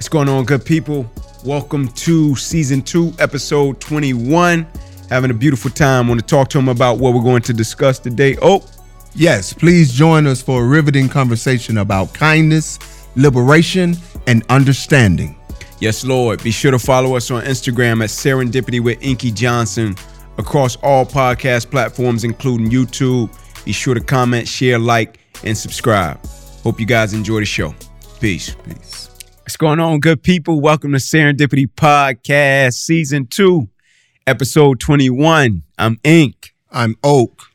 What's going on, good people? Welcome to season two, episode 21. Having a beautiful time. Want to talk to them about what we're going to discuss today. Oh, Yes, please join us for a riveting conversation about kindness, liberation, and understanding. yes, Lord. Be sure to follow us on Instagram at Serendipity with Inky Johnson across all podcast platforms, including YouTube. Be sure to comment, share, like, and subscribe. Hope you guys enjoy the show. Peace. Peace. What's going on, good people? Welcome to Serendipity Podcast, Season 2, Episode 21. I'm Ink. I'm Oak.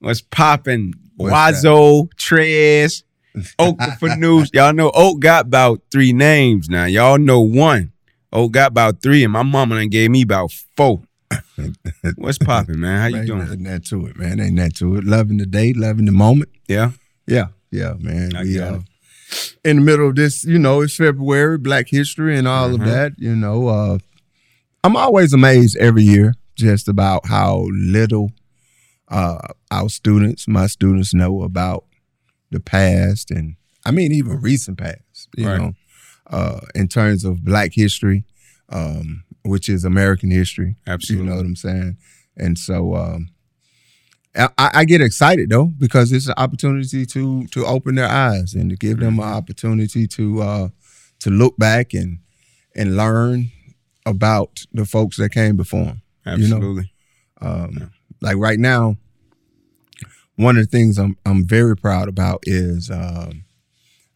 What's popping? Wazo, Trez, Oak for news. Y'all know Oak got about three names now. Y'all know one. Oak got about three, and my mama done gave me about four. What's popping, man? How you Ain't doing? nothing that to it, man. Ain't that to it. Loving the day, loving the moment. Yeah? Yeah, yeah, man. I we uh. In the middle of this, you know, it's February, Black History, and all of Mhm. that. You know, uh, I'm always amazed every year just about how little uh, our students, my students, know about the past, and I mean even recent past. You Right. know, uh, in terms of Black history, um, which is American history. Absolutely. You know what I'm saying? And so um, I, I get excited though because it's an opportunity to to open their eyes and to give them an opportunity to uh, to look back and and learn about the folks that came before them. You know? Absolutely. Um, Like right now, one of the things I'm I'm very proud about is um,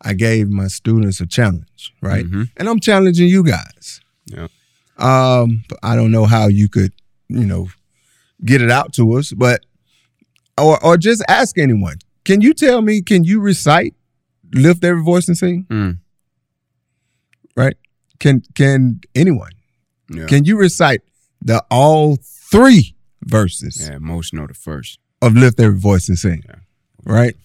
I gave my students a challenge, right? Mhm. And I'm challenging you guys. Yeah. Um, but I don't know how you could, you know, get it out to us, but or or just ask anyone. Can you tell me? Can you recite "Lift Every Voice and Sing"? Mm. Right? Can can anyone? Yeah. Can you recite the all three verses yeah, most know the first. of "Lift Every Voice and Sing"? Yeah. Right?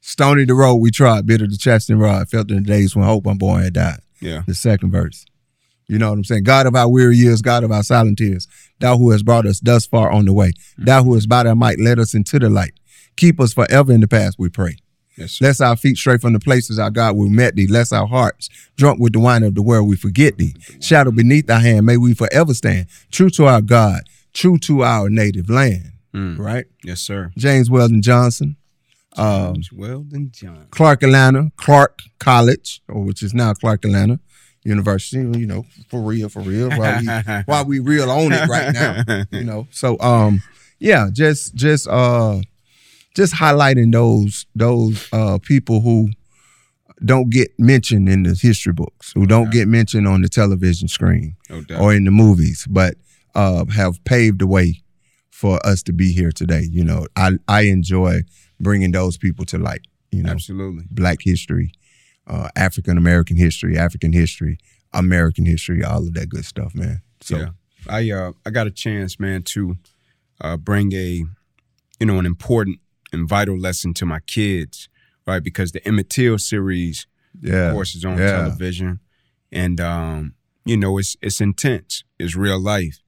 Stony the road we trod, bitter the chastening rod, felt in the days when hope unborn had died. Yeah. The second verse. You know what I'm saying? God of our weary years, God of our silent tears, thou who has brought us thus far on the way, thou who has by thy might led us into the light. Keep us forever in the past, we pray. Yes. Lest our feet stray from the places our God we met thee, lest our hearts, drunk with the wine of the world, we forget thee. Shadow beneath thy hand, may we forever stand, true to our God, true to our native land. Mm. Right? Yes, sir. James Weldon Johnson, um, James Weldon John. Clark Atlanta, Clark College, or which is now Clark Atlanta University. You know, for real, for real. While we while we real on it right now. You know, so um, yeah, just just uh, just highlighting those those uh people who don't get mentioned in the history books, who don't get mentioned on the television screen No or in the movies, but uh, have paved the way for us to be here today. You know, I I enjoy bringing those people to light. You know, Absolutely. Black history, uh, African American history, African history, American history, all of that good stuff, man. So yeah, I uh I got a chance, man, to uh bring a you know an important and vital lesson to my kids, right? Because the Emmett Till series, yeah, of course, is on yeah. television, and um you know it's it's intense, it's real life,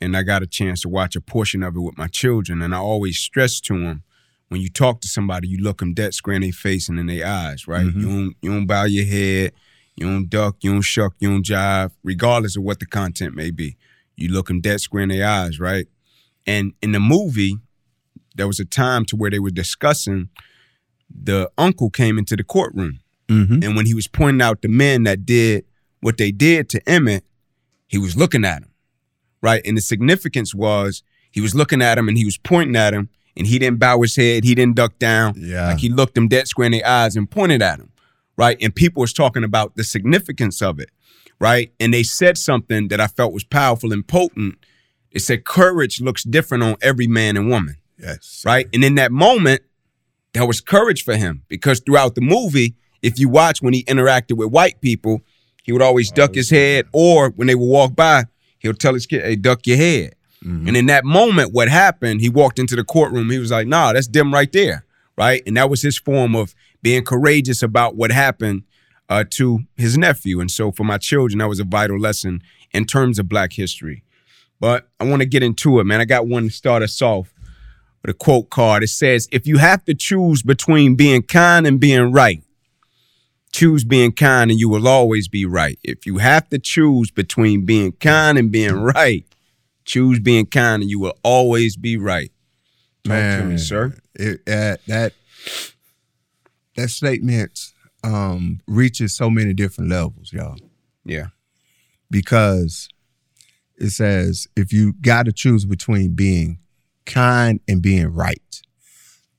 and I got a chance to watch a portion of it with my children, and I always stress to them. When you talk to somebody, you look them dead square in their face and in their eyes, right? Mhm. You don't you don't bow your head, you don't duck, you don't shuck, you don't jive, regardless of what the content may be. You look them dead square in their eyes, right? And in the movie, there was a time to where they were discussing the uncle came into the courtroom. Mhm. And when he was pointing out the men that did what they did to Emmett, he was looking at him, right? And the significance was he was looking at him and he was pointing at him and he didn't bow his head, he didn't duck down. yeah, Like he looked him dead square in the eyes and pointed at him, right? And people was talking about the significance of it, right? And they said something that I felt was powerful and potent. It said courage looks different on every man and woman, yes, right? And in that moment, there was courage for him because throughout the movie, if you watch when he interacted with white people, he would always duck oh, his head, or when they would walk by, he'll tell his kid, "Hey, duck your head." Mhm. And in that moment, what happened? He walked into the courtroom. He was like, "Nah, that's them right there." right? And that was his form of being courageous about what happened uh, to his nephew. And so for my children, that was a vital lesson in terms of Black history. But I want to get into it, man. I got one to start us off with a quote card. It says, If you have to choose between being kind and being right, choose being kind and you will always be right. If you have to choose between being kind and being right, choose being kind and you will always be right. Talk to me, sir. It, uh, that that statement um, reaches so many different levels, y'all. Yeah. because it says if you got to choose between being kind and being right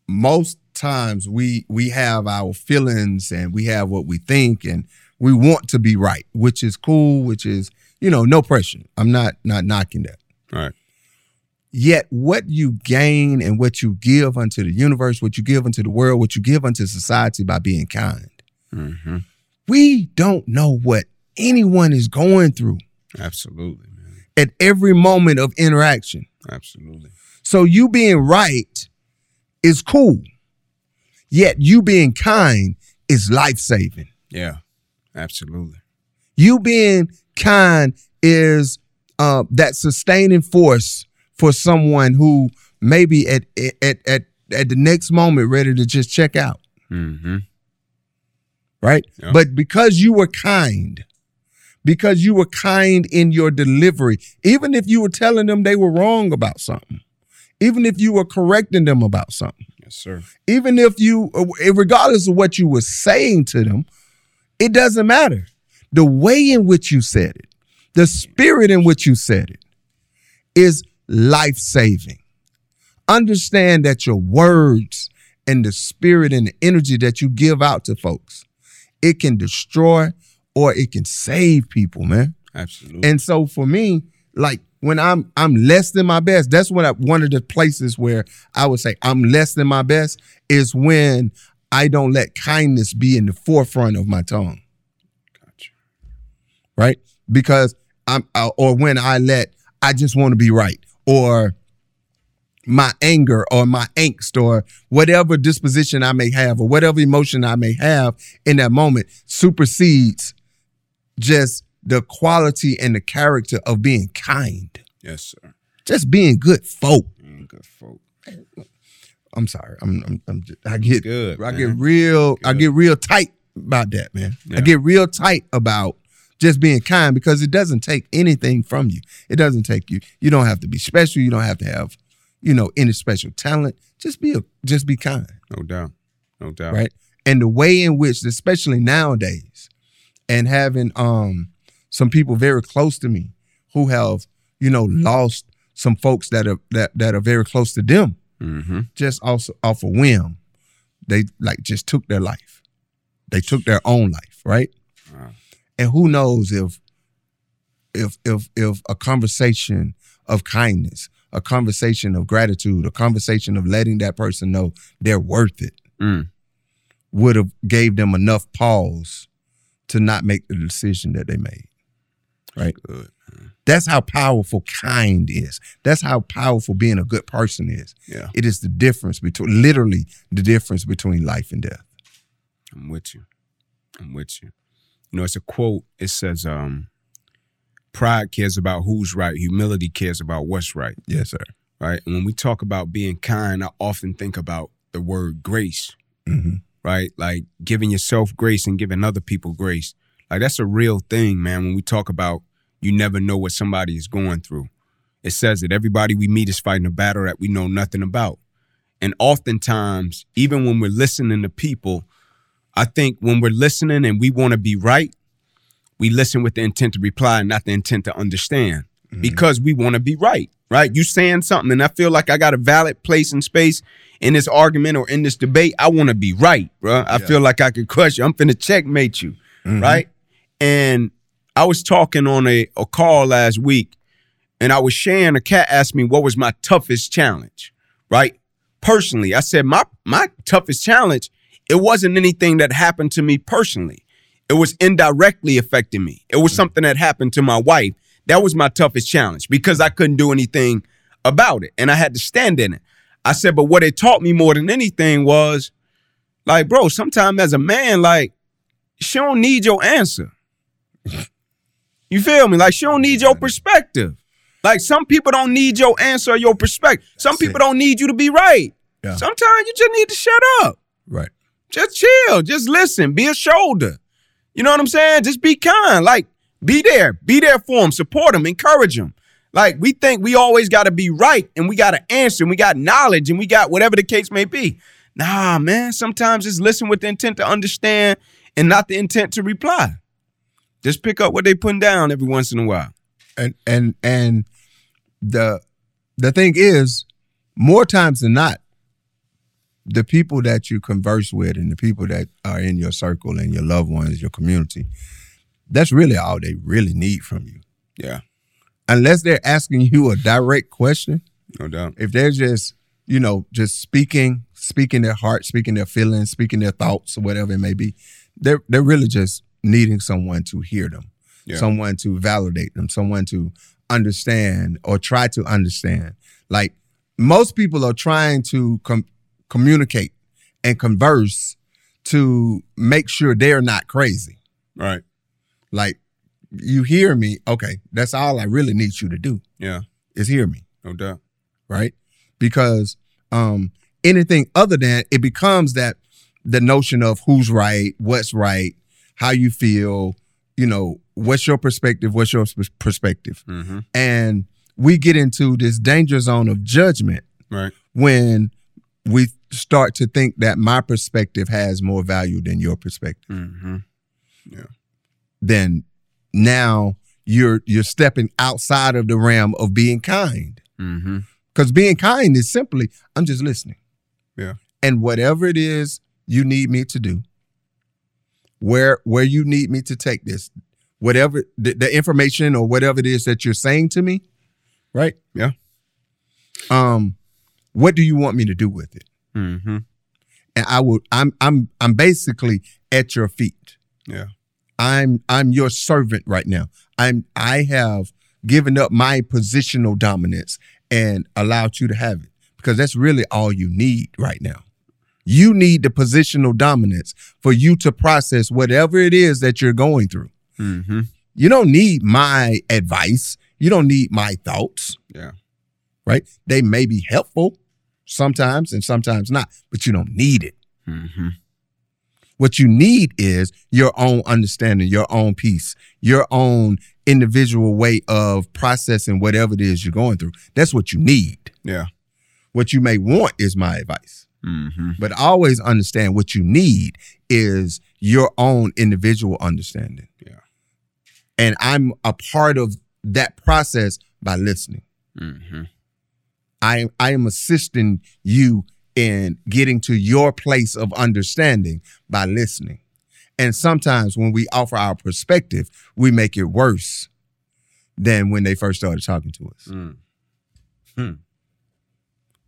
most times we we have our feelings and we have what we think and we want to be right which is cool which is you know no pressure i'm not not knocking that right. yet what you gain and what you give unto the universe what you give unto the world what you give unto society by being kind Mm-hmm. we don't know what anyone is going through Absolutely, man. at every moment of interaction. Absolutely. So you being right is cool. Yet you being kind is life saving. Yeah. Absolutely. You being kind is uh, that sustaining force for someone who maybe at at at at the next moment ready to just check out, Mm-hmm. right? Yeah. But because you were kind, because you were kind in your delivery, even if you were telling them they were wrong about something, even if you were correcting them about something. Yes, sir. even if you uh, regardless of what you were saying to them it doesn't matter the way in which you said it the spirit in which you said it is life-saving understand that your words and the spirit and the energy that you give out to folks it can destroy or it can save people man Absolutely. and so for me, like when I'm I'm less than my best, that's when I, one of the places where I would say I'm less than my best is when I don't let kindness be in the forefront of my tongue, gotcha. right? Because I'm uh, or when I let I just want to be right or my anger or my angst or whatever disposition I may have or whatever emotion I may have in that moment supersedes just the quality and the character of being kind, Yes, sir. just being good folk. Mm, good folk. I'm sorry, I'm, I'm, I'm just, I get Good. I man. get real, I get real tight about that, man. Yeah. I get real tight about just being kind because it doesn't take anything from you. It doesn't take you. You don't have to be special. You don't have to have, you know, any special talent. Just be a, just be kind. no doubt. No doubt. right? And the way in which, especially nowadays, and having um some people very close to me who have, you know, lost some folks that are that that are very close to them, Mm-hmm. just also off a whim. They like just took their life. They took their own life, right? And who knows if if if if a conversation of kindness, a conversation of gratitude, a conversation of letting that person know they're worth it Mm. would have gave them enough pause to not make the decision that they made. Right. Good. That's how powerful kind is. That's how powerful being a good person is. Yeah. It is the difference between literally the difference between life and death. I'm with you. I'm with you. You know, it's a quote. It says, um, pride cares about who's right, humility cares about what's right. Yes, sir. Right. And when we talk about being kind, I often think about the word grace, hmm right? Like giving yourself grace and giving other people grace. Like that's a real thing, man. When we talk about you never know what somebody is going through. It says that everybody we meet is fighting a battle that we know nothing about. And oftentimes, even when we're listening to people, I think when we're listening and we want to be right, we listen with the intent to reply not the intent to understand because we want to be right, right? You saying something and I feel like I got a valid place and space in this argument or in this debate. I want to be right, bro. I Yeah. feel like I could crush you. I'm finna checkmate you, Mhm. right? And I was talking on a, a call last week and I was sharing, a cat asked me what was my toughest challenge, right? Personally, I said my my toughest challenge, it wasn't anything that happened to me personally. It was indirectly affecting me. It was something that happened to my wife. That was my toughest challenge because I couldn't do anything about it and I had to stand in it. I said, but what it taught me more than anything was like, bro, sometimes as a man, like, she don't need your answer. You feel me? Like she don't need your perspective. Like some people don't need your answer or your perspective. Some That's people it. don't need you to be right. Yeah. Sometimes you just need to shut up. Right. Just chill. Just listen. Be a shoulder. You know what I'm saying? Just be kind. Like, be there. Be there for them. Support them. Encourage them. Like, we think we always got to be right and we got to answer and we got knowledge and we got whatever the case may be. Nah, man. Sometimes just listen with the intent to understand and not the intent to reply. Just pick up what they putting down every once in a while. And and and the the thing is, more times than not, the people that you converse with and the people that are in your circle and your loved ones, your community, that's really all they really need from you. Yeah, Unless they're asking you a direct question, no doubt. if they're just, you know, just speaking, speaking their heart, speaking their feelings, speaking their thoughts or whatever it may be, they're they're really just needing someone to hear them, Yeah. someone to validate them, someone to understand or try to understand. Like most people are trying to com- communicate and converse to make sure they're not crazy. Right. Like you hear me, okay, that's all I really need you to do Yeah, is hear me no doubt. right? Because um anything other than it becomes that the notion of who's right, what's right, how you feel, you know, what's your perspective, what's your perspective. Mm-hmm. And we get into this danger zone of judgment Right. when we start to think that my perspective has more value than your perspective. Mm-hmm. Then now you're you're stepping outside of the realm of being kind. Mm-hmm. Because being kind is simply, I'm just listening. Yeah. And whatever it is you need me to do, where where you need me to take this, whatever the, the information or whatever it is that you're saying to me, right? Yeah. Um, what do you want me to do with it? Mm-hmm. And I will. I'm I'm I'm basically at your feet. Yeah. I'm I'm your servant right now. I'm I have given up my positional dominance and allowed you to have it because that's really all you need right now. You need the positional dominance for you to process whatever it is that you're going through. Mm-hmm. You don't need my advice. You don't need my thoughts. Yeah. Right? They may be helpful sometimes and sometimes not, but you don't need it. Mm-hmm. What you need is your own understanding, your own peace, your own individual way of processing whatever it is you're going through. That's what you need. Yeah. What you may want is my advice, Mm-hmm. but always understand what you need is your own individual understanding. Yeah. And I'm a part of that process by listening. Mm-hmm. I I am assisting you in getting to your place of understanding by listening. And sometimes when we offer our perspective, we make it worse than when they first started talking to us Mm.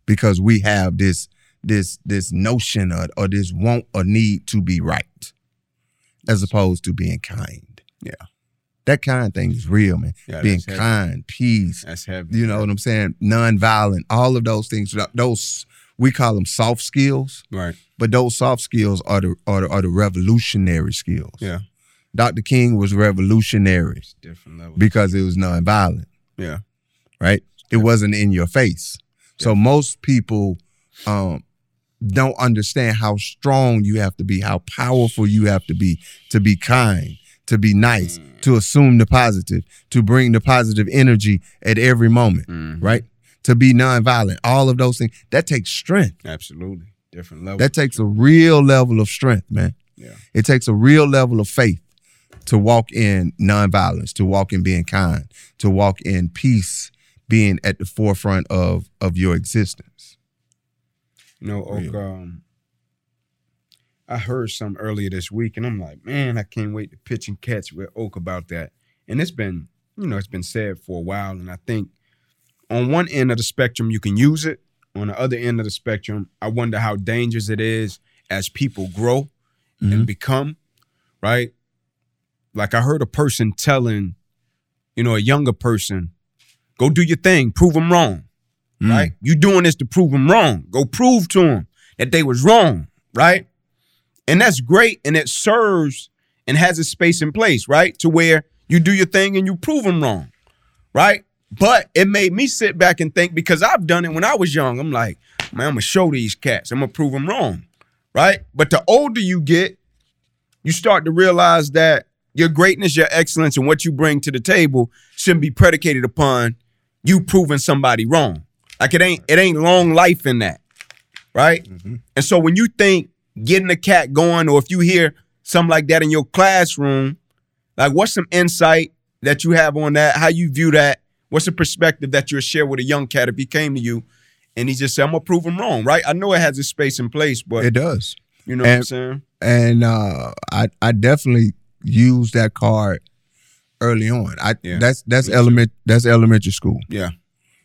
because we have this this this notion or, or this want or need to be right as opposed to being kind. Yeah. That kind of thing is real, man. Yeah. being that's heavy. kind, peace, That's heavy. you know what I'm saying? Non-violent, all of those things. Those we call them soft skills, Right. but those soft skills are the are the, are the revolutionary skills. Yeah. Dr. King was revolutionary It's different level. because it was non-violent, yeah. right? It wasn't in your face. So most people um, don't understand how strong you have to be, how powerful you have to be to be kind, to be nice, to assume the positive, to bring the positive energy at every moment, Mhm. right? To be nonviolent, all of those things. That takes strength. Absolutely. Different level. That takes a real level of strength, man. yeah. It takes a real level of faith to walk in nonviolence, to walk in being kind, to walk in peace, being at the forefront of of your existence. You know, Oak, um, I heard some earlier this week, and I'm like, man, I can't wait to pitch and catch with Oak about that. And it's been, you know, it's been said for a while, and I think on one end of the spectrum you can use it. On the other end of the spectrum, I wonder how dangerous it is as people grow and Mhm. become, right? Like I heard a person telling, you know, a younger person, go do your thing, prove them wrong Mm. right? You doing this to prove them wrong. Go prove to them that they was wrong, right? And that's great, and it serves and has a space in place, right? To where you do your thing and you prove them wrong, right? But it made me sit back and think because I've done it when I was young. I'm like, man, I'm gonna show these cats. I'm gonna prove them wrong, right? But the older you get, you start to realize that your greatness, your excellence, and what you bring to the table shouldn't be predicated upon you proving somebody wrong. Like it ain't it ain't long life in that, right? Mm-hmm. And so when you think getting a cat going, or if you hear something like that in your classroom, like what's some insight that you have on that? How you view that? What's the perspective that you'll share with a young cat if he came to you and he just said, "I'm gonna prove him wrong," right? I know it has its space and place, but It does. you know what I'm and- saying? and uh, I I definitely use that card early on. I Yeah, that's that's me too. element that's elementary school, Yeah,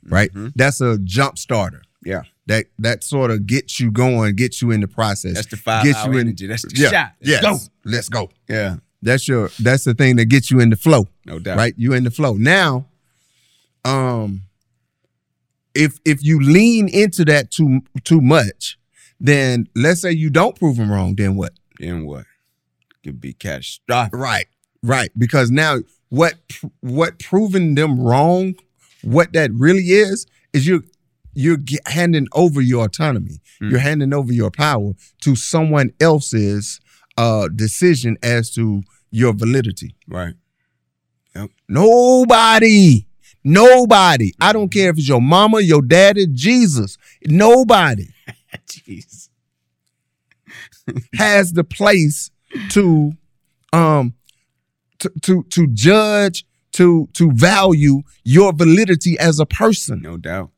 right? Mhm. That's a jump starter. Yeah. That that sort of gets you going, gets you in the process. that's the five Get hour you in- energy. That's the yeah. shot. Let's yes. go. Let's go. Yeah, That's your that's the thing that gets you in the flow, no doubt. right? You in the flow. Now, um if if you lean into that too too much, then let's say you don't prove them wrong, then what? Then what? Could be catastrophic. Right, right. Because now what what proving them wrong, what that really is, is you're you're handing over your autonomy. Mm. You're handing over your power to someone else's uh decision as to your validity. Right. Nobody, nobody. I don't care if it's your mama, your daddy, Jesus. Nobody Jeez. has the place to um to to, to judge to to value your validity as a person No doubt.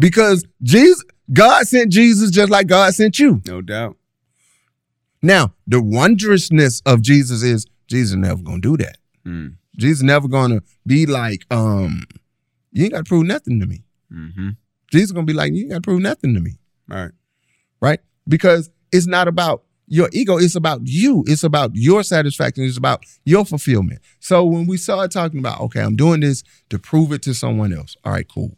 Because Jesus God sent Jesus just like God sent you. No doubt. Now, the wondrousness of Jesus is Jesus never to do that. Mm. Jesus never to be like um you ain't got to prove nothing to me. Mm-hmm. Jesus to be like you ain't got to prove nothing to me. Right. right? Because it's not about your ego, it's about you. It's about your satisfaction, it's about your fulfillment. So when we start talking about, okay, I'm doing this to prove it to someone else. All right, cool.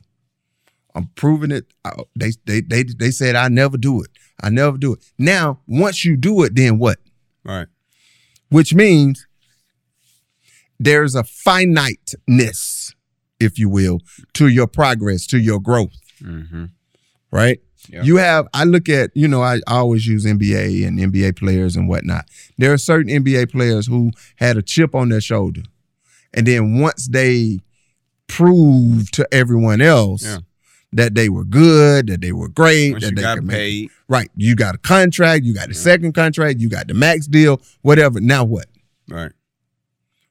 I'm proving it. I- They they they they said I never do it. I never do it. Now, once you do it, then what? Right. Which means there's a finiteness, if you will, to your progress, to your growth Mm-hmm. right? Yeah. You have, I look at, you know, I, I always use NBA and NBA players and whatnot. There are certain NBA players who had a chip on their shoulder. And then once they proved to everyone else Yeah. That they were good, that they were great, Once that they got could make paid. right. You got a contract, you got a second contract, you got the max deal, whatever. Now what? Right.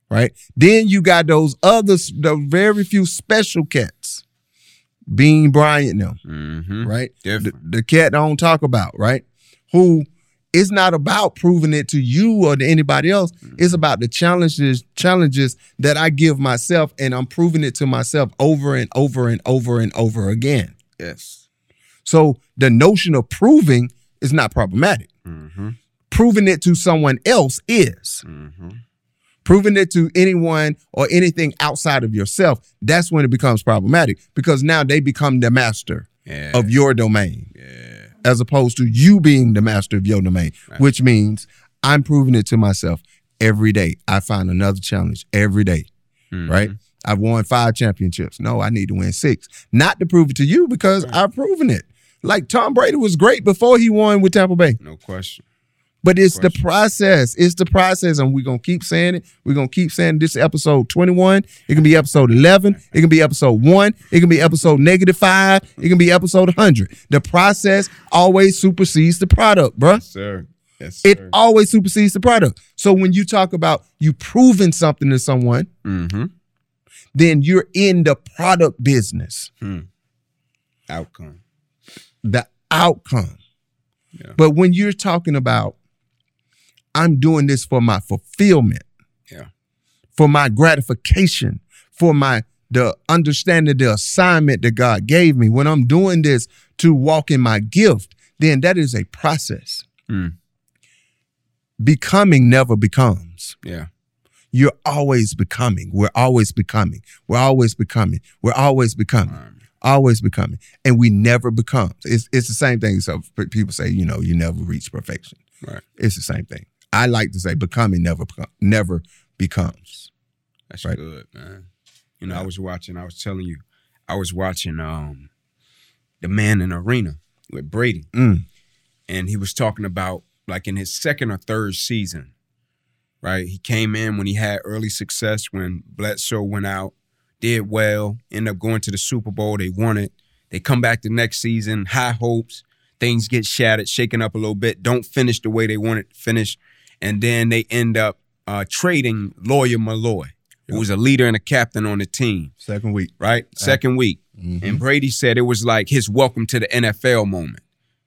right? Then you got those others, the very few special cats, Bean Bryant, them, Mm-hmm. right? The, the cat I don't talk about, right? Who it's not about proving it to you or to anybody else. It's about the challenges, challenges that I give myself, and I'm proving it to myself over and over and over and over again. Yes. So the notion of proving is not problematic. Mm-hmm. Proving it to someone else is. Mm-hmm. proving it to anyone or anything outside of yourself, that's when it becomes problematic because now they become the master Yeah. of your domain. As opposed to you being the master of your domain, Right. which means I'm proving it to myself every day. I find another challenge every day, Mhm. right? I've won five championships. No, I need to win six. Not to prove it to you because I've proven it. Like Tom Brady was great before he won with Tampa Bay. No question. But it's the process. It's the process. And we're going to keep saying it. We're going to keep saying this episode 21. It can be episode 11. It can be episode one. It can be episode negative five. It can be episode 100. The process always supersedes the product, bruh. Yes, sir. Yes, sir. It always supersedes the product. So when you talk about you proving something to someone, mm-hmm. then you're in the product business, Outcome. the outcome. Yeah. But when you're talking about, I'm doing this for my fulfillment. Yeah. for my gratification, for my the understanding the assignment that God gave me. When I'm doing this to walk in my gift, then that is a process. Mm. Becoming never becomes. Yeah. You're always becoming. We're always becoming. We're always becoming. We're always becoming. Always becoming. And we never become. It's it's the same thing. So people say, you know, you never reach perfection. Right. It's the same thing. I like to say becoming never never becomes. That's Right. good, man. You know, I was watching, I was telling you, I was watching um The Man in the Arena with Brady. Mm. And he was talking about like in his second or third season, right? He came in when he had early success when Bledsoe went out, did well, ended up going to the Super Bowl. They won it. They come back the next season, high hopes. Things get shattered, shaken up a little bit, don't finish the way they wanted to finish. And then they end up uh, trading Lawyer Milloy, who was a leader and a captain on the team, Second week. right? Second week. Mhm. And Brady said it was like his welcome to the NFL moment.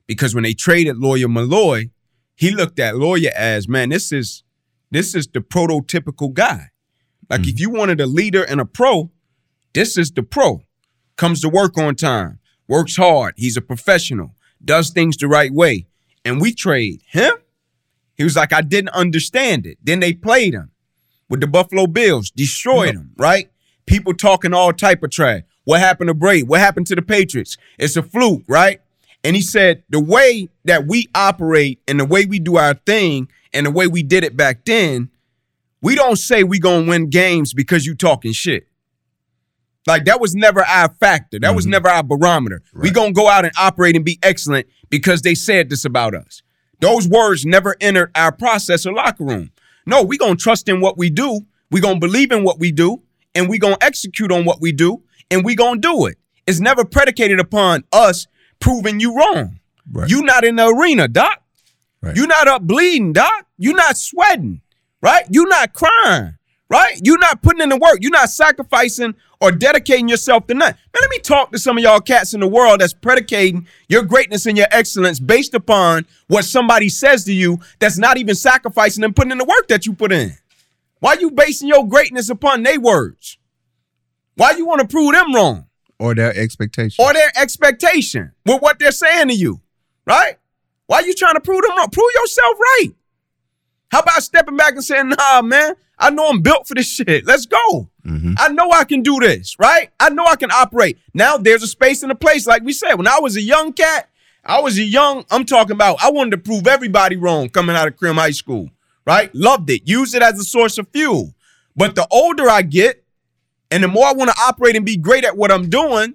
Because when they traded Lawyer Milloy, he looked at Lawyer as, man, this is this is the prototypical guy. Like if you wanted a leader and a pro, this is the pro. Comes to work on time, works hard, he's a professional, does things the right way. And we trade him. He was like, I didn't understand it. Then they played him with the Buffalo Bills, destroyed him, right? People talking all type of trash. What happened to Brady? What happened to the Patriots? It's a fluke, right? And he said the way that we operate and the way we do our thing and the way we did it back then, we don't say we gonna win games because you talking shit. Like that was never our factor. That was mm-hmm. never our barometer. We Right. gonna go out and operate and be excellent because they said this about us. Those words never entered our process or locker room. No, we gonna trust in what we do. We gonna believe in what we do, and we gonna execute on what we do, and we gonna do it. It's never predicated upon us proving you wrong. Right. You not in the arena, doc. Right. You not up bleeding, doc. You not sweating, right? You not crying, right? You not putting in the work. You not sacrificing or dedicating yourself to nothing. Man, let me talk to some of y'all cats in the world that's predicating your greatness and your excellence based upon what somebody says to you that's not even sacrificing and putting in the work that you put in. Why you basing your greatness upon their words? Why you want to prove them wrong? Or their expectation. or their expectation with what they're saying to you, right? Why you trying to prove them wrong? Prove yourself right. How about stepping back and saying, nah, man, I know I'm built for this shit. Let's go. I know I can do this, right? I know I can operate. Now there's a space and a place, like we said. When I was a young cat, I was a young, I'm talking about, I wanted to prove everybody wrong coming out of Crim High School, right? Loved it. Used it as a source of fuel. But the older I get, and the more I want to operate and be great at what I'm doing,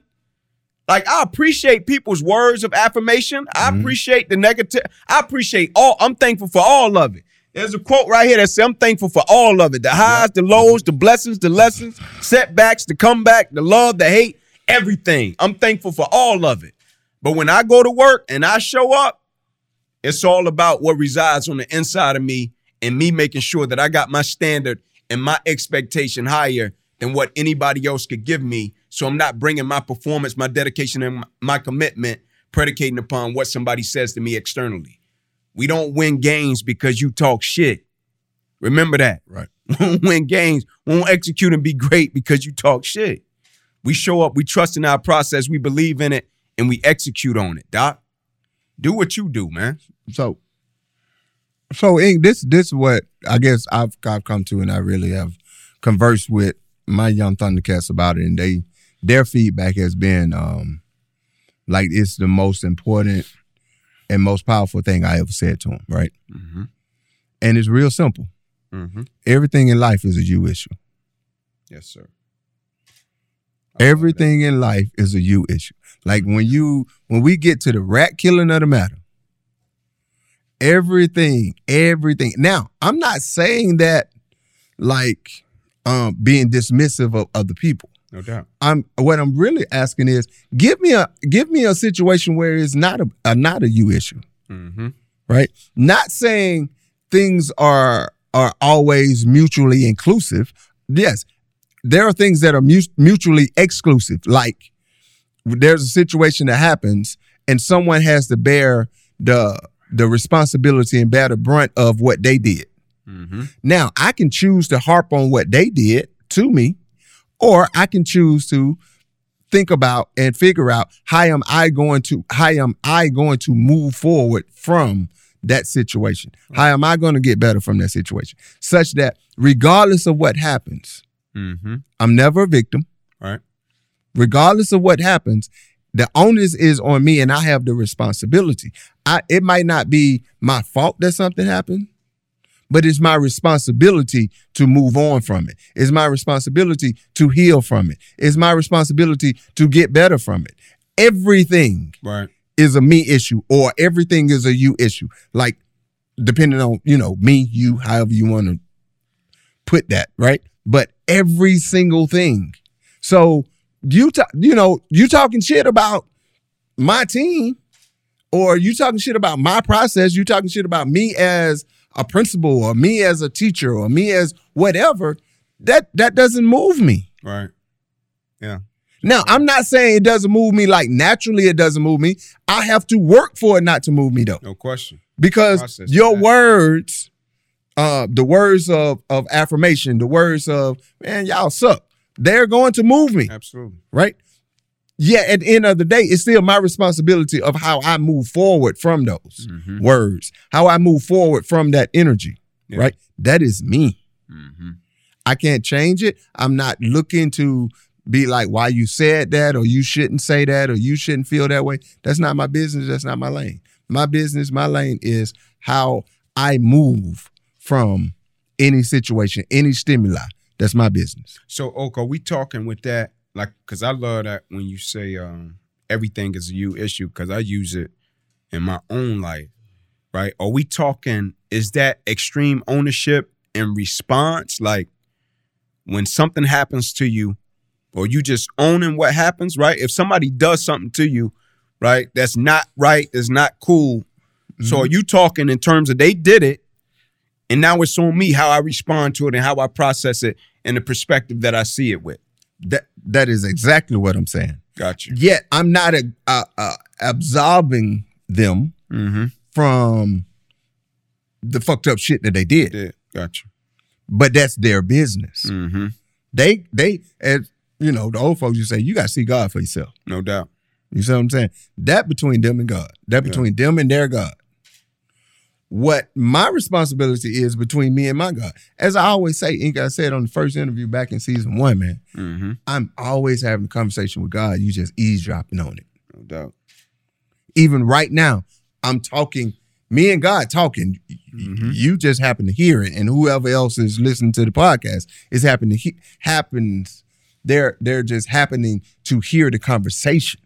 like I appreciate people's words of affirmation. I mm-hmm. appreciate the negative. I appreciate all. I'm thankful for all of it. There's a quote right here that says, "I'm thankful for all of it: the highs, the lows, the blessings, the lessons, setbacks, the comeback, the love, the hate, everything. I'm thankful for all of it." But when I go to work and I show up, it's all about what resides on the inside of me and me making sure that I got my standard and my expectation higher than what anybody else could give me. So I'm not bringing my performance, my dedication, and my- my commitment predicating upon what somebody says to me externally. We don't win games because you talk shit. Remember that. Right. We don't win games. We won't execute and be great because you talk shit. We show up, we trust in our process, we believe in it, and we execute on it. Doc, do what you do, man. So, so Ink, this this is what I guess I've I've come to, and I really have conversed with my young Thundercats about it, and they their feedback has been um like it's the most important and most powerful thing I ever said to him, right? Mm-hmm. And it's real simple. Mm-hmm. Everything in life is a you issue. Yes, sir. Everything in life is a you issue. Like when you when we get to the rat killing of the matter, everything, everything. Now, I'm not saying that like um being dismissive of other people. No doubt. I'm what I'm really asking is give me a give me a situation where it's not a, a not a you issue, Mm-hmm. right? Not saying things are are always mutually inclusive. Yes, there are things that are mu- mutually exclusive. Like there's a situation that happens and someone has to bear the the responsibility and bear the brunt of what they did. Mm-hmm. Now, I can choose to harp on what they did to me, or I can choose to think about and figure out how am I going to how am I going to move forward from that situation? How am I going to get better from that situation? Such that regardless of what happens, Mm-hmm. I'm never a victim. Right. Regardless of what happens, the onus is on me and I have the responsibility. I it might not be my fault that something happened, but it's my responsibility to move on from it. It's my responsibility to heal from it. It's my responsibility to get better from it. Everything Right. is a me issue or everything is a you issue. Like depending on you know me, you, however you want to put that, right? But every single thing. So you ta- you know you talking shit about my team, or you talking shit about my process. You talking shit about me as a principal, or me as a teacher, or me as whatever. That that doesn't move me. Right. Yeah. Now, I'm not saying it doesn't move me like naturally it doesn't move me. I have to work for it not to move me though. No question. Because Process your that. words, uh, the words of of affirmation, the words of man, y'all suck, they're going to move me, Absolutely. right? Yeah, at the end of the day, it's still my responsibility of how I move forward from those Mm-hmm. words, how I move forward from that energy, Yeah. right? That is me. Mm-hmm. I can't change it. I'm not looking to be like, why you said that, or you shouldn't say that, or you shouldn't feel that way. That's not my business. That's not my lane. My business, my lane is how I move from any situation, any stimuli. That's my business. So, Oka, we talking with that, like, because I love that when you say um, everything is a you issue, because I use it in my own life, right? Are we talking, is that extreme ownership and response? Like, when something happens to you, or you just owning what happens, right? If somebody does something to you, right, that's not right, that's not cool. So, are you talking in terms of they did it, and now it's on me how I respond to it and how I process it and the perspective that I see it with. That that is exactly what I'm saying. Gotcha. Yet I'm not a, uh uh absolving them Mm-hmm. from the fucked up shit that they did, Yeah, got you. but that's their business. Mm-hmm. They they as you know the old folks you say you got to see God for yourself. No doubt. You see what I'm saying? That between them and God. That Yeah. between them and their God. What my responsibility is between me and my God. As I always say, Ink, I said on the first interview back in season one, man, Mm-hmm. I'm always having a conversation with God. You just eavesdropping on it. No doubt. Even right now, I'm talking, me and God talking. Mhm. You just happen to hear it, and whoever else is listening to the podcast is happening to he- happens. They're they're just happening to hear the conversation.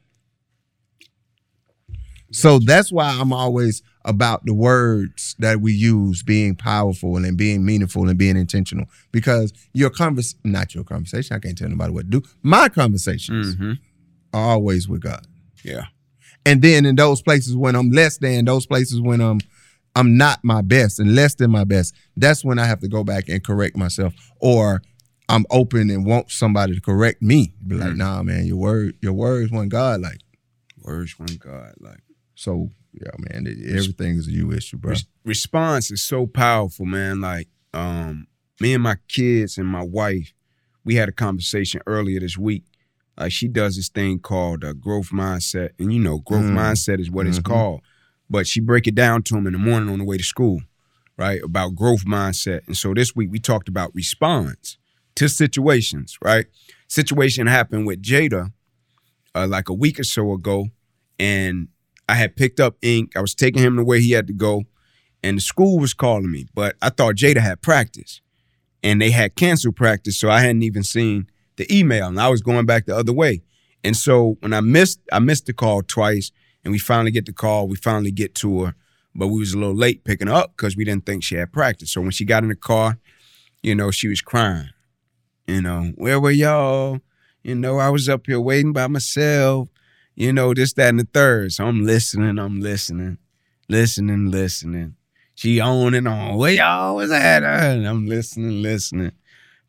So that's why I'm always about the words that we use being powerful and being meaningful and being intentional. Because your convers not your conversation, I can't tell nobody what to do. My conversations Mm-hmm. are always with God. Yeah. And then in those places when I'm less than, those places when I'm I'm not my best and less than my best, that's when I have to go back and correct myself. Or I'm open and want somebody to correct me. Be like, Mm. nah, man, your word, your words want God like. Words from God. Like So yeah, man, it- everything is a you issue, bro. res- response is so powerful, man. Like, um, me and my kids and my wife, we had a conversation earlier this week. Like she does this thing called uh, growth mindset, and you know, growth Mm. mindset is what it's Mhm. called. But she break it down to them in the morning on the way to school, right? About growth mindset. And so this week we talked about response to situations, right? Situation happened with Jada uh, like a week or so ago, and I had picked up ink. I was taking him the way he had to go, and the school was calling me. But I thought Jada had practice, and they had canceled practice, so I hadn't even seen the email, and I was going back the other way. And so when I missed, I missed the call twice, and we finally get the call. We finally get to her, but we was a little late picking her up because we didn't think she had practice. So when she got in the car, you know, she was crying. You know, where were y'all? You know, I was up here waiting by myself you know, this, that, and the third. So I'm listening, I'm listening, listening, listening. She on and on. Where y'all was at? And I'm listening, listening.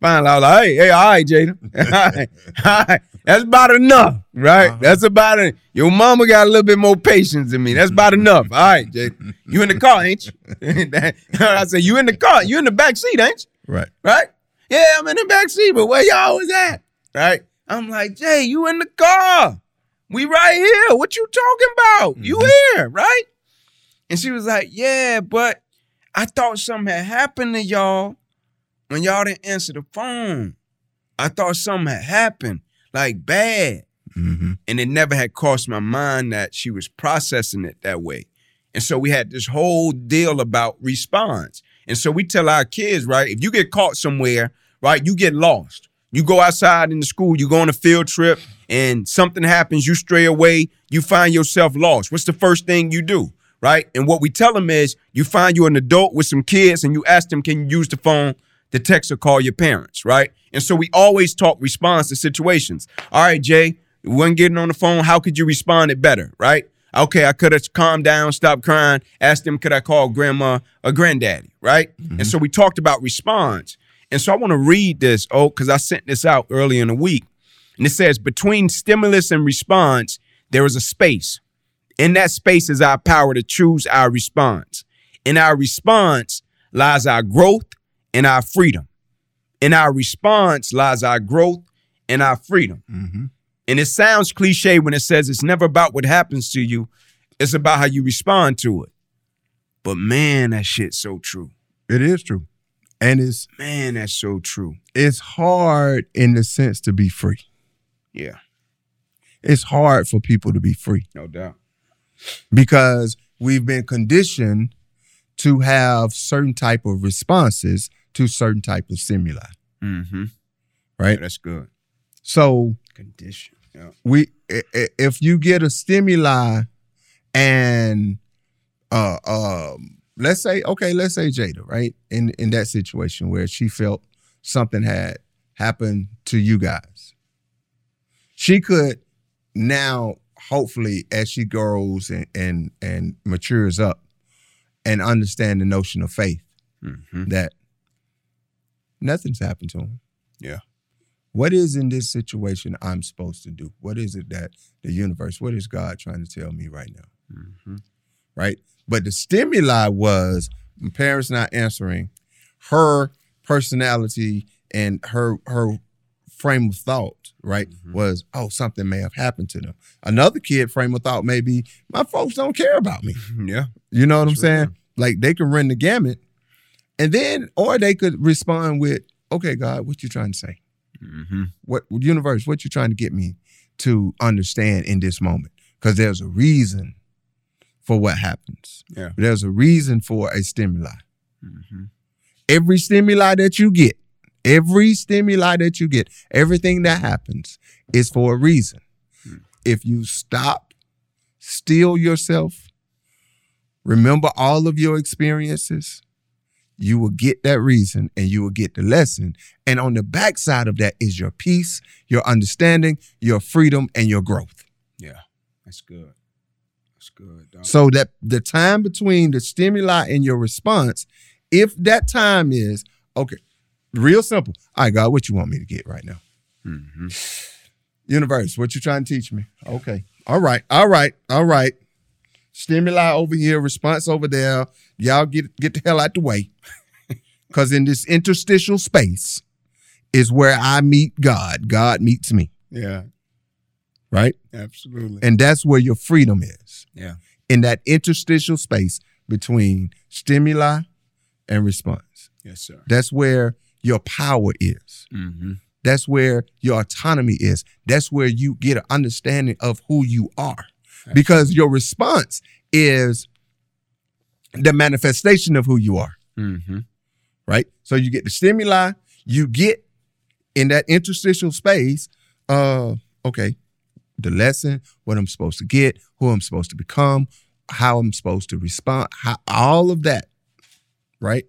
Finally, I was like, hey, hey, all right, Jada. all right, all right. That's about enough, right? Uh-huh. That's about it. Your mama got a little bit more patience than me. That's about enough. All right, Jada. You in the car, ain't you? I said, you in the car. You in the back seat, ain't you? Right. right? Yeah, I'm in the back seat, but where y'all was at? Right? I'm like, Jay, you in the car. We right here. What you talking about? You here, right? And she was like, Yeah, but I thought something had happened to y'all when y'all didn't answer the phone. I thought something had happened, like bad. Mm-hmm. And it never had crossed my mind that she was processing it that way. And so we had this whole deal about response. And so we tell our kids, right, if you get caught somewhere, right, you get lost. You go outside in the school, you go on a field trip, and something happens, you stray away, you find yourself lost. What's the first thing you do? right? And what we tell them is you find you an adult with some kids and you ask them, can you use the phone to text or call your parents, right? And so we always talk response to situations. All right, Jay, wasn't getting on the phone. How could you respond it better, right? Okay, I could have calmed down, stopped crying, asked them, could I call grandma or granddaddy, right? Mm-hmm. And so we talked about response. And so I want to read this, oh, because I sent this out early in the week. And it says, between stimulus and response, there is a space. In that space is our power to choose our response. In our response lies our growth and our freedom. In our response lies our growth and our freedom. Mm-hmm. And it sounds cliche when it says it's never about what happens to you, it's about how you respond to it. But man, that shit's so true. It is true. And it's man, that's so true. It's hard in the sense to be free. Yeah. It's hard for people to be free. No doubt. Because we've been conditioned to have certain type of responses to certain type of stimuli. Mm-hmm. Right? Yeah, that's good. So condition. Yeah. We if you get a stimuli and uh um let's say okay, let's say Jada, right? In in that situation where she felt something had happened to you guys. She could now hopefully as she grows and and, and matures up and understand the notion of faith mm-hmm. that nothing's happened to him. Yeah. What is in this situation I'm supposed to do? What is it that the universe, what is God trying to tell me right now? Mm-hmm. Right? But the stimuli was my parents not answering, her personality and her her frame of thought, right, mm-hmm. was, oh, something may have happened to them. Another kid frame of thought maybe my folks don't care about me. Yeah. You know what I'm saying? Like they can run the gamut. And then, or they could respond with, okay, God, what you trying to say? Mm-hmm. What universe? What you trying to get me to understand in this moment? Because there's a reason for what happens. Yeah. There's a reason for a stimuli. Mm-hmm. Every stimuli that you get, every stimuli that you get, everything that happens is for a reason. Mm-hmm. If you stop, still yourself, remember all of your experiences, you will get that reason and you will get the lesson. And on the backside of that is your peace, your understanding, your freedom, and your growth. Yeah, that's good. That's good. Dog. So that the time between the stimuli and your response, if that time is okay, real simple. All right, God, what you want me to get right now? Mm-hmm. Universe, what you trying to teach me? Okay. All right. All right. All right. Stimuli over here, response over there. Y'all get get the hell out the way. Cause in this interstitial space is where I meet God. God meets me. Yeah. Right? Absolutely. And that's where your freedom is. Yeah. In that interstitial space between stimuli and response. Yes, sir. That's where your power is. Mm-hmm. That's where your autonomy is. That's where you get an understanding of who you are. Because your response is the manifestation of who you are. Mm-hmm. Right? So you get the stimuli, you get in that interstitial space, uh, okay, the lesson, what I'm supposed to get, who I'm supposed to become, how I'm supposed to respond, how, all of that, right?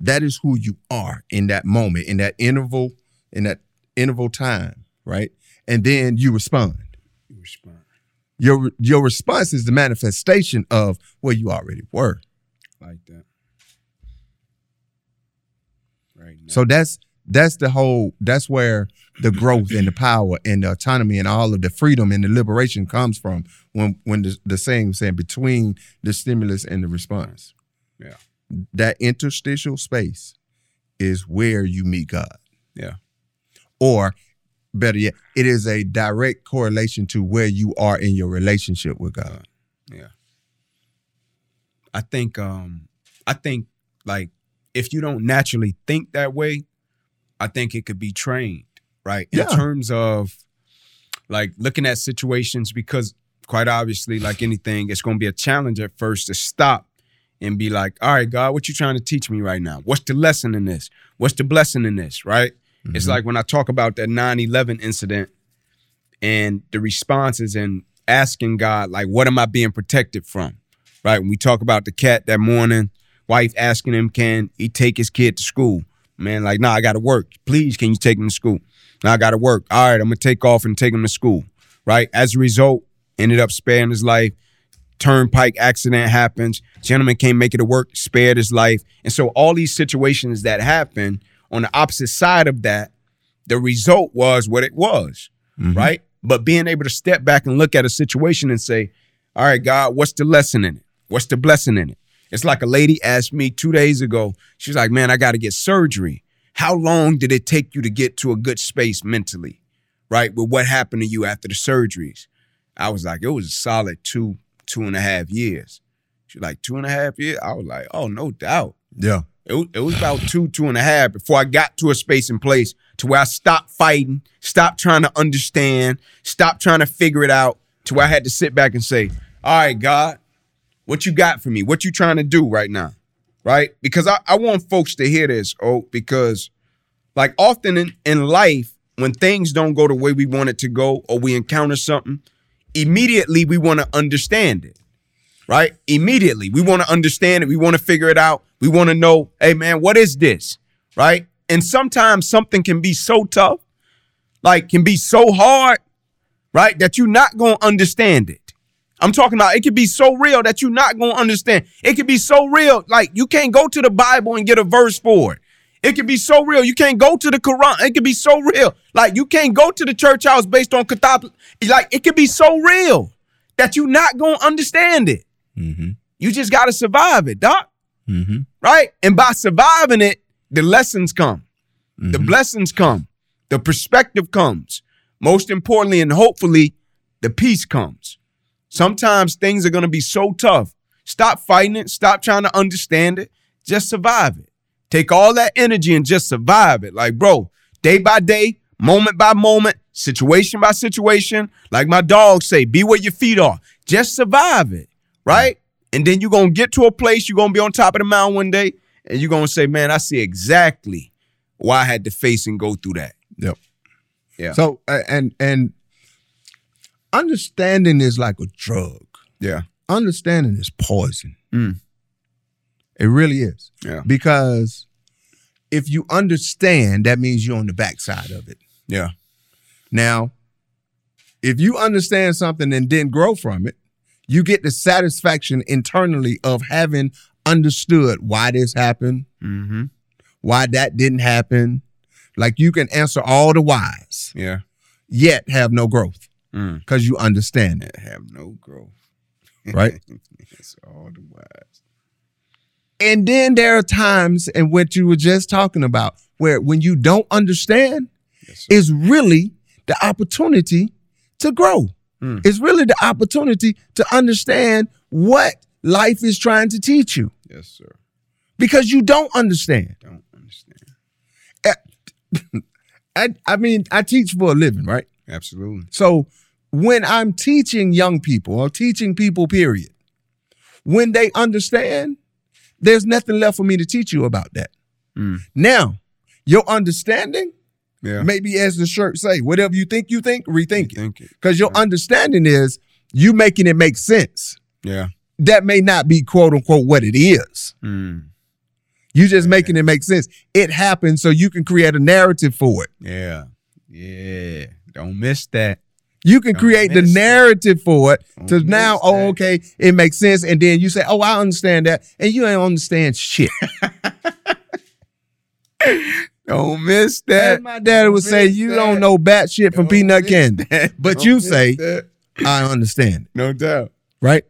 That is who you are in that moment, in that interval, in that interval time, right? And then you respond. You respond. Your your response is the manifestation of where you already were. Like that. Right. Now. So that's that's the whole that's where the growth and the power and the autonomy and all of the freedom and the liberation comes from when when the, the saying saying between the stimulus and the response. Yeah. That interstitial space is where you meet God. Yeah. Or better yet, it is a direct correlation to where you are in your relationship with God. Yeah. I think um I think like if you don't naturally think that way, I think it could be trained, right? In Yeah. terms of like looking at situations because quite obviously like anything it's going to be a challenge at first to stop and be like, "All right, God, what you trying to teach me right now? What's the lesson in this? What's the blessing in this?" Right? It's Mhm. like when I talk about that 9/11 incident and the responses and asking God like, "What am I being protected from?" right? When we talk about the cat that morning, wife asking him, can he take his kid to school? Man, like, nah, I gotta work. Please, can you take him to school? Now I gotta work. All right, I'm gonna take off and take him to school. Right? As a result, ended up sparing his life. Turnpike accident happens. Gentleman can't make it to work, spared his life. And so all these situations that happen on the opposite side of that, the result was what it was. Mm-hmm. Right? But being able to step back and look at a situation and say, all right, God, what's the lesson in it? What's the blessing in it? It's like a lady asked me two days ago. She's like, man, I got to get surgery. How long did it take you to get to a good space mentally? Right? With what happened to you after the surgeries? I was like, it was a solid two, two and a half years. She's like, two and a half years? I was like, oh, no doubt. Yeah. It was, it was about two, two and a half before I got to a space and place to where I stopped fighting, stopped trying to understand, stopped trying to figure it out, to where I had to sit back and say, all right, God, what you got for me? What you trying to do right now? Right? Because I, I want folks to hear this, oh, because like often in, in life, when things don't go the way we want it to go, or we encounter something, immediately we want to understand it right? Immediately. We want to understand it. We want to figure it out. We want to know, hey, man, what is this? Right? And sometimes something can be so tough, like can be so hard, right? That you're not going to understand it. I'm talking about it could be so real that you're not going to understand. It could be so real, like you can't go to the Bible and get a verse for it. It can be so real. You can't go to the Quran. It can be so real. Like you can't go to the church house based on Catholic. Like it can be so real that you're not going to understand it. Mm-hmm. You just got to survive it, doc. Mm-hmm. Right? And by surviving it, the lessons come, the blessings come, the perspective comes. Most importantly, and hopefully, the peace comes. Sometimes things are going to be so tough. Stop fighting it. Stop trying to understand it. Just survive it. Take all that energy and just survive it. Like, bro, day by day, moment by moment, situation by situation. Like my dog say, be where your feet are. Just survive it right? And then you're gonna get to a place, you're gonna be on top of the mountain one day, and you're gonna say, Man, I see exactly why I had to face and go through that. Yep. Yeah. So and and understanding is like a drug. Yeah. Understanding is poison. Mm. It really is. Yeah. Because if you understand, that means you're on the backside of it. Yeah. Now, if you understand something and then grow from it, you get the satisfaction internally of having understood why this happened, Mm-hmm. why that didn't happen. Like you can answer all the whys, Yeah. yet have no growth Mm. because you understand it, Have no growth. right? It's all the wise. And then there are times and what you were just talking about where when you don't understand, Yes, is really the opportunity to grow. Mm. It's really the opportunity to understand what life is trying to teach you Yes, sir. because you don't understand. Don't understand. I, I mean, I teach for a living, right? Absolutely. So when I'm teaching young people or teaching people, period, when they understand, there's nothing left for me to teach you about that. Mm. Now, your understanding, Yeah. maybe as the shirt say, whatever you think you think, rethink it. It. Because your understanding is you making it make sense. Yeah. That may not be quote unquote what it is. Mm. You just making it make sense. It happens so you can create a narrative for it. Yeah. Yeah. Don't miss that. You can create the narrative for it to now, oh, okay, it makes sense. And then you say, oh, I understand that. And you ain't understand shit. Don't miss that. my daddy would say, you don't know bat shit from peanut candy. But you say. I understand No doubt. right?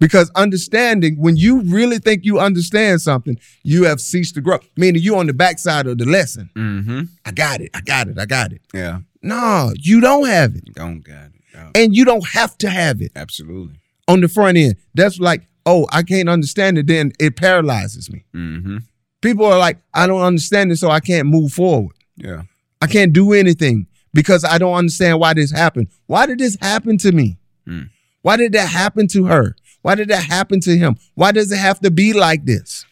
Because understanding, when you really think you understand something, you have ceased to grow. Meaning you're on the backside of the lesson. Mm-hmm. I got it. I got it. I got it. Yeah. No, you don't have it. Don't got it. And you don't have to have it Absolutely. on the front end. That's like, oh, I can't understand it, then it paralyzes me. Mm-hmm. People are like, I don't understand it, so I can't move forward. Yeah. I can't do anything because I don't understand why this happened. Why did this happen to me? Hmm. Why did that happen to her? Why did that happen to him? Why does it have to be like this?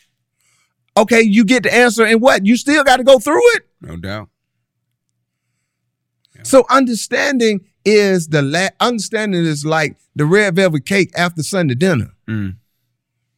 Okay, you get the answer, and what? You still got to go through it. No doubt. So understanding is the la- understanding is like the red velvet cake after Sunday dinner. Mm.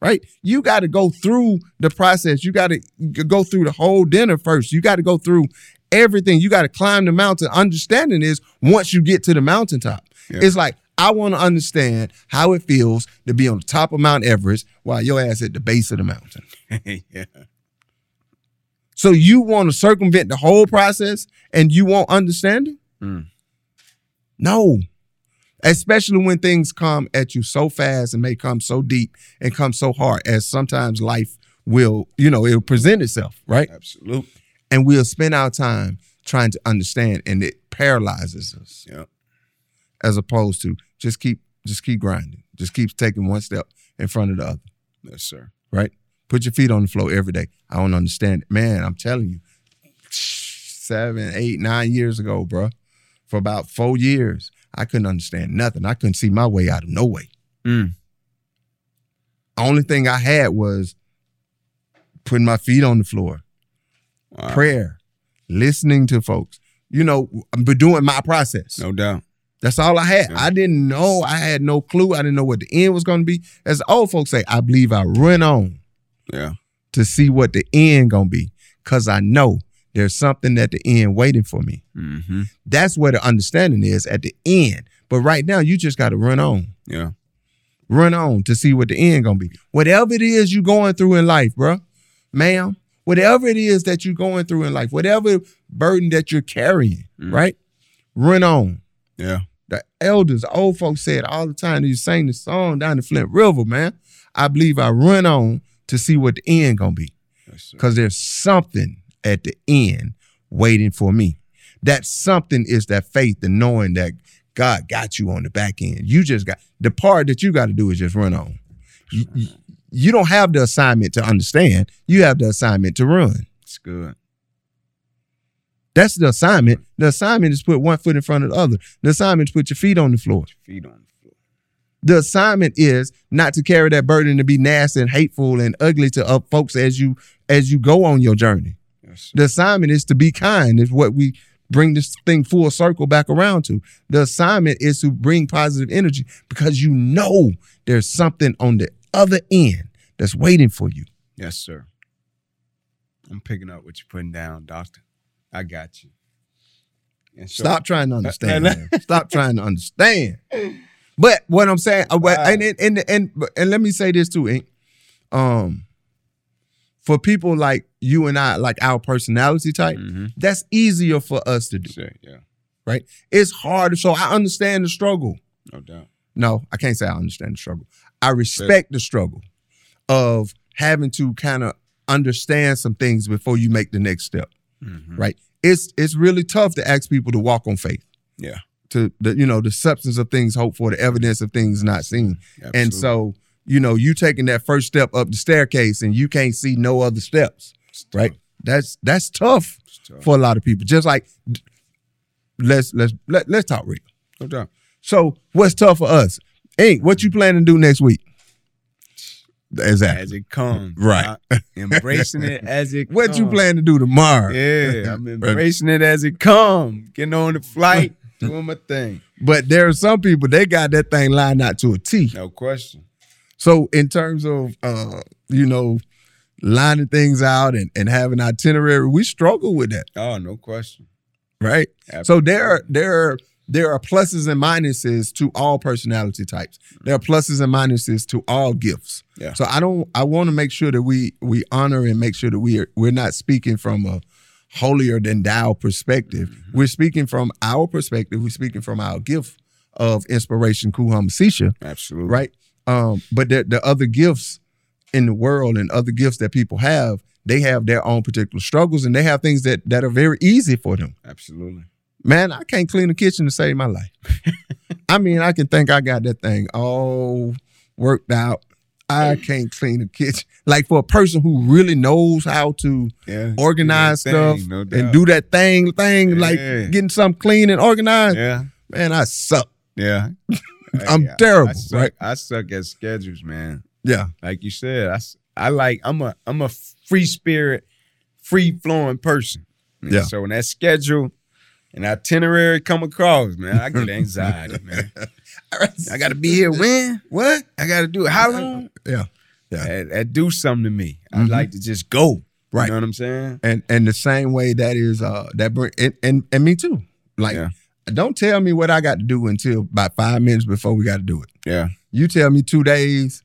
Right? You got to go through the process. You got to go through the whole dinner first. You got to go through everything. You got to climb the mountain. Understanding is once you get to the mountaintop, Yeah. it's like I want to understand how it feels to be on the top of Mount Everest while your ass is at the base of the mountain. yeah. So you want to circumvent the whole process and you won't understand it? Mm. No. Especially when things come at you so fast and may come so deep and come so hard as sometimes life will, you know, it'll present itself, right? Absolutely. And we'll spend our time trying to understand and it paralyzes us Yeah. as opposed to just keep just keep grinding. Just keep taking one step in front of the other. Yes, sir. right? Put your feet on the floor every day. I don't understand it. Man, I'm telling you, seven, eight, nine years ago, bro, for about four years, I couldn't understand nothing. I couldn't see my way out of no way. Mm. Only thing I had was putting my feet on the floor, Wow. prayer, listening to folks. You know, but doing my process. No doubt. That's all I had. Yeah. I didn't know. I had no clue. I didn't know what the end was going to be. As old folks say, I believe I run on. Yeah. to see what the end gonna be because i know there's something at the end waiting for me Mm-hmm. that's where the understanding is at the end but right now you just got to run on Yeah. run on to see what the end gonna be whatever it is you're going through in life bro ma'am whatever it is that you're going through in life whatever burden that you're carrying Mm. right run on Yeah. the elders, old folks said all the time, they sang the song down the Flint River, man. I believe I run on to see what the end gonna be. Because there's something at the end waiting for me. That something is that faith and knowing that God got you on the back end. You just got the part that you got to do is just run on. You, you, you don't have the assignment to understand, you have the assignment to run. It's good. That's the assignment. The assignment is put one foot in front of the other. The assignment is put your feet on the floor. Feet on the floor. The assignment is not to carry that burden to be nasty and hateful and ugly to up folks as you as you go on your journey. Yes. The assignment is to be kind, is what we bring this thing full circle back around to. The assignment is to bring positive energy because you know there's something on the other end that's waiting for you. Yes, sir. I'm picking up what you're putting down, doctor. I got you. And so- Stop trying to understand. Uh. Stop trying to understand. But what I'm saying, uh, Wow. and, and and and and let me say this too, Ink. Um, for people like you and I, like our personality type, Mhm. that's easier for us to do. Say, yeah, Right? It's hard. So I understand the struggle. no doubt. No, I can't say I understand the struggle. I respect the struggle of having to kind of understand some things before you make the next step. Mhm. Right? It's it's really tough to ask people to walk on faith. Yeah. To the you know the substance of things hoped for, the evidence of things not seen. And so you know you taking that first step up the staircase and you can't see no other steps. It's Right? tough. That's that's tough tough. for a lot of people. Just like let's let's let, let's talk real. No doubt. So what's tough for us? Ain't what you planning to do next week? Exactly. As it comes. Right. I- embracing it as it What you plan to do tomorrow? Yeah, I'm embracing it as it comes. Getting on the flight, doing my thing. But there are some people they got that thing lined out to a T. No question. So in terms of uh, you know, lining things out and, and having itinerary, we struggle with that, Oh, no question. right? So there are there are there are pluses and minuses to all personality types. There are pluses and minuses to all gifts. Yeah. So I don't I want to make sure that we we honor and make sure that we are we're not speaking from a holier than thou perspective. We're speaking from our perspective. We're speaking from our gift of inspiration, Kuhama Absolutely. right? Um, but the, the other gifts in the world and other gifts that people have, they have their own particular struggles and they have things that that are very easy for them. Absolutely. Man, I can't clean the kitchen to save my life. I mean, I can think I got that thing all worked out. I can't clean the kitchen. Like for a person who really knows how to Yeah. organize stuff thing, no and do that thing, thing, like getting something clean and organized, Yeah. man, I suck. Yeah. I'm Hey, terrible, I suck, right? I suck at schedules, man. Yeah. Like you said, I I like I'm a I'm a free spirit, free flowing person. And Yeah. So when that schedule an itinerary come across, man, I get anxiety, man. I got to be here when? What? I got to do it. How long? Yeah. Yeah. That, that do something to me. I'd Mhm. like to just go. Right. You know what I'm saying? And and the same way that is uh that bring and and, and me too. Like Yeah. Don't tell me what I got to do until about five minutes before we got to do it. Yeah. You tell me two days,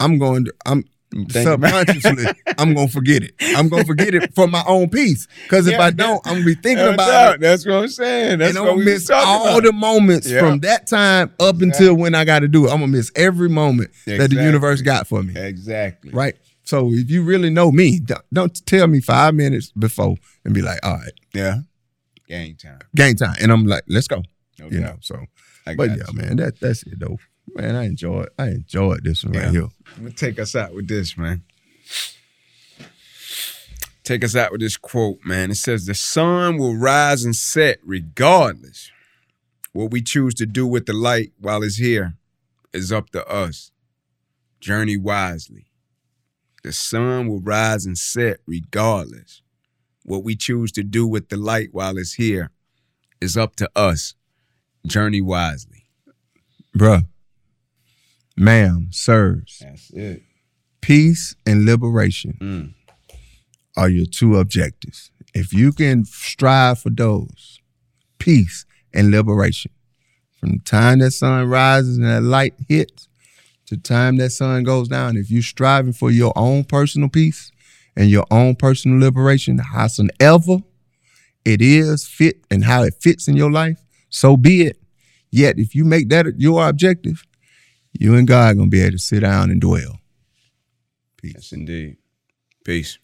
I'm going to I'm Think subconsciously I'm gonna forget it. I'm gonna forget it for my own peace. Because if Yeah. I don't, I'm gonna be thinking No about doubt. it. That's what I'm saying. That's and I'm gonna miss all about. the moments Yeah. from that time up until when I got to do it. I'm gonna miss every moment that the universe got for me. Exactly. Right. So if you really know me, don't, don't tell me five minutes before and be like, all right, Yeah. Game time. game time. And I'm like, let's go. No You know. So I but yeah, you. man, that that's it though. Man, I enjoy it. I enjoyed this one Yeah. right here. I'm gonna take us out with this, man. Take us out with this quote, man. It says, The sun will rise and set regardless. What we choose to do with the light while it's here is up to us. Journey wisely. The sun will rise and set regardless. What we choose to do with the light while it's here is up to us. Journey wisely. Bruh. Ma'am, sirs, That's it. peace and liberation Mm. are your two objectives. If you can strive for those, peace and liberation, from the time that sun rises and that light hits to the time that sun goes down, if you're striving for your own personal peace and your own personal liberation, howsoever it is fit and how it fits in your life, so be it. Yet, if you make that your objective, you and God are gonna be able to sit down and dwell. Peace. Yes, indeed. Peace.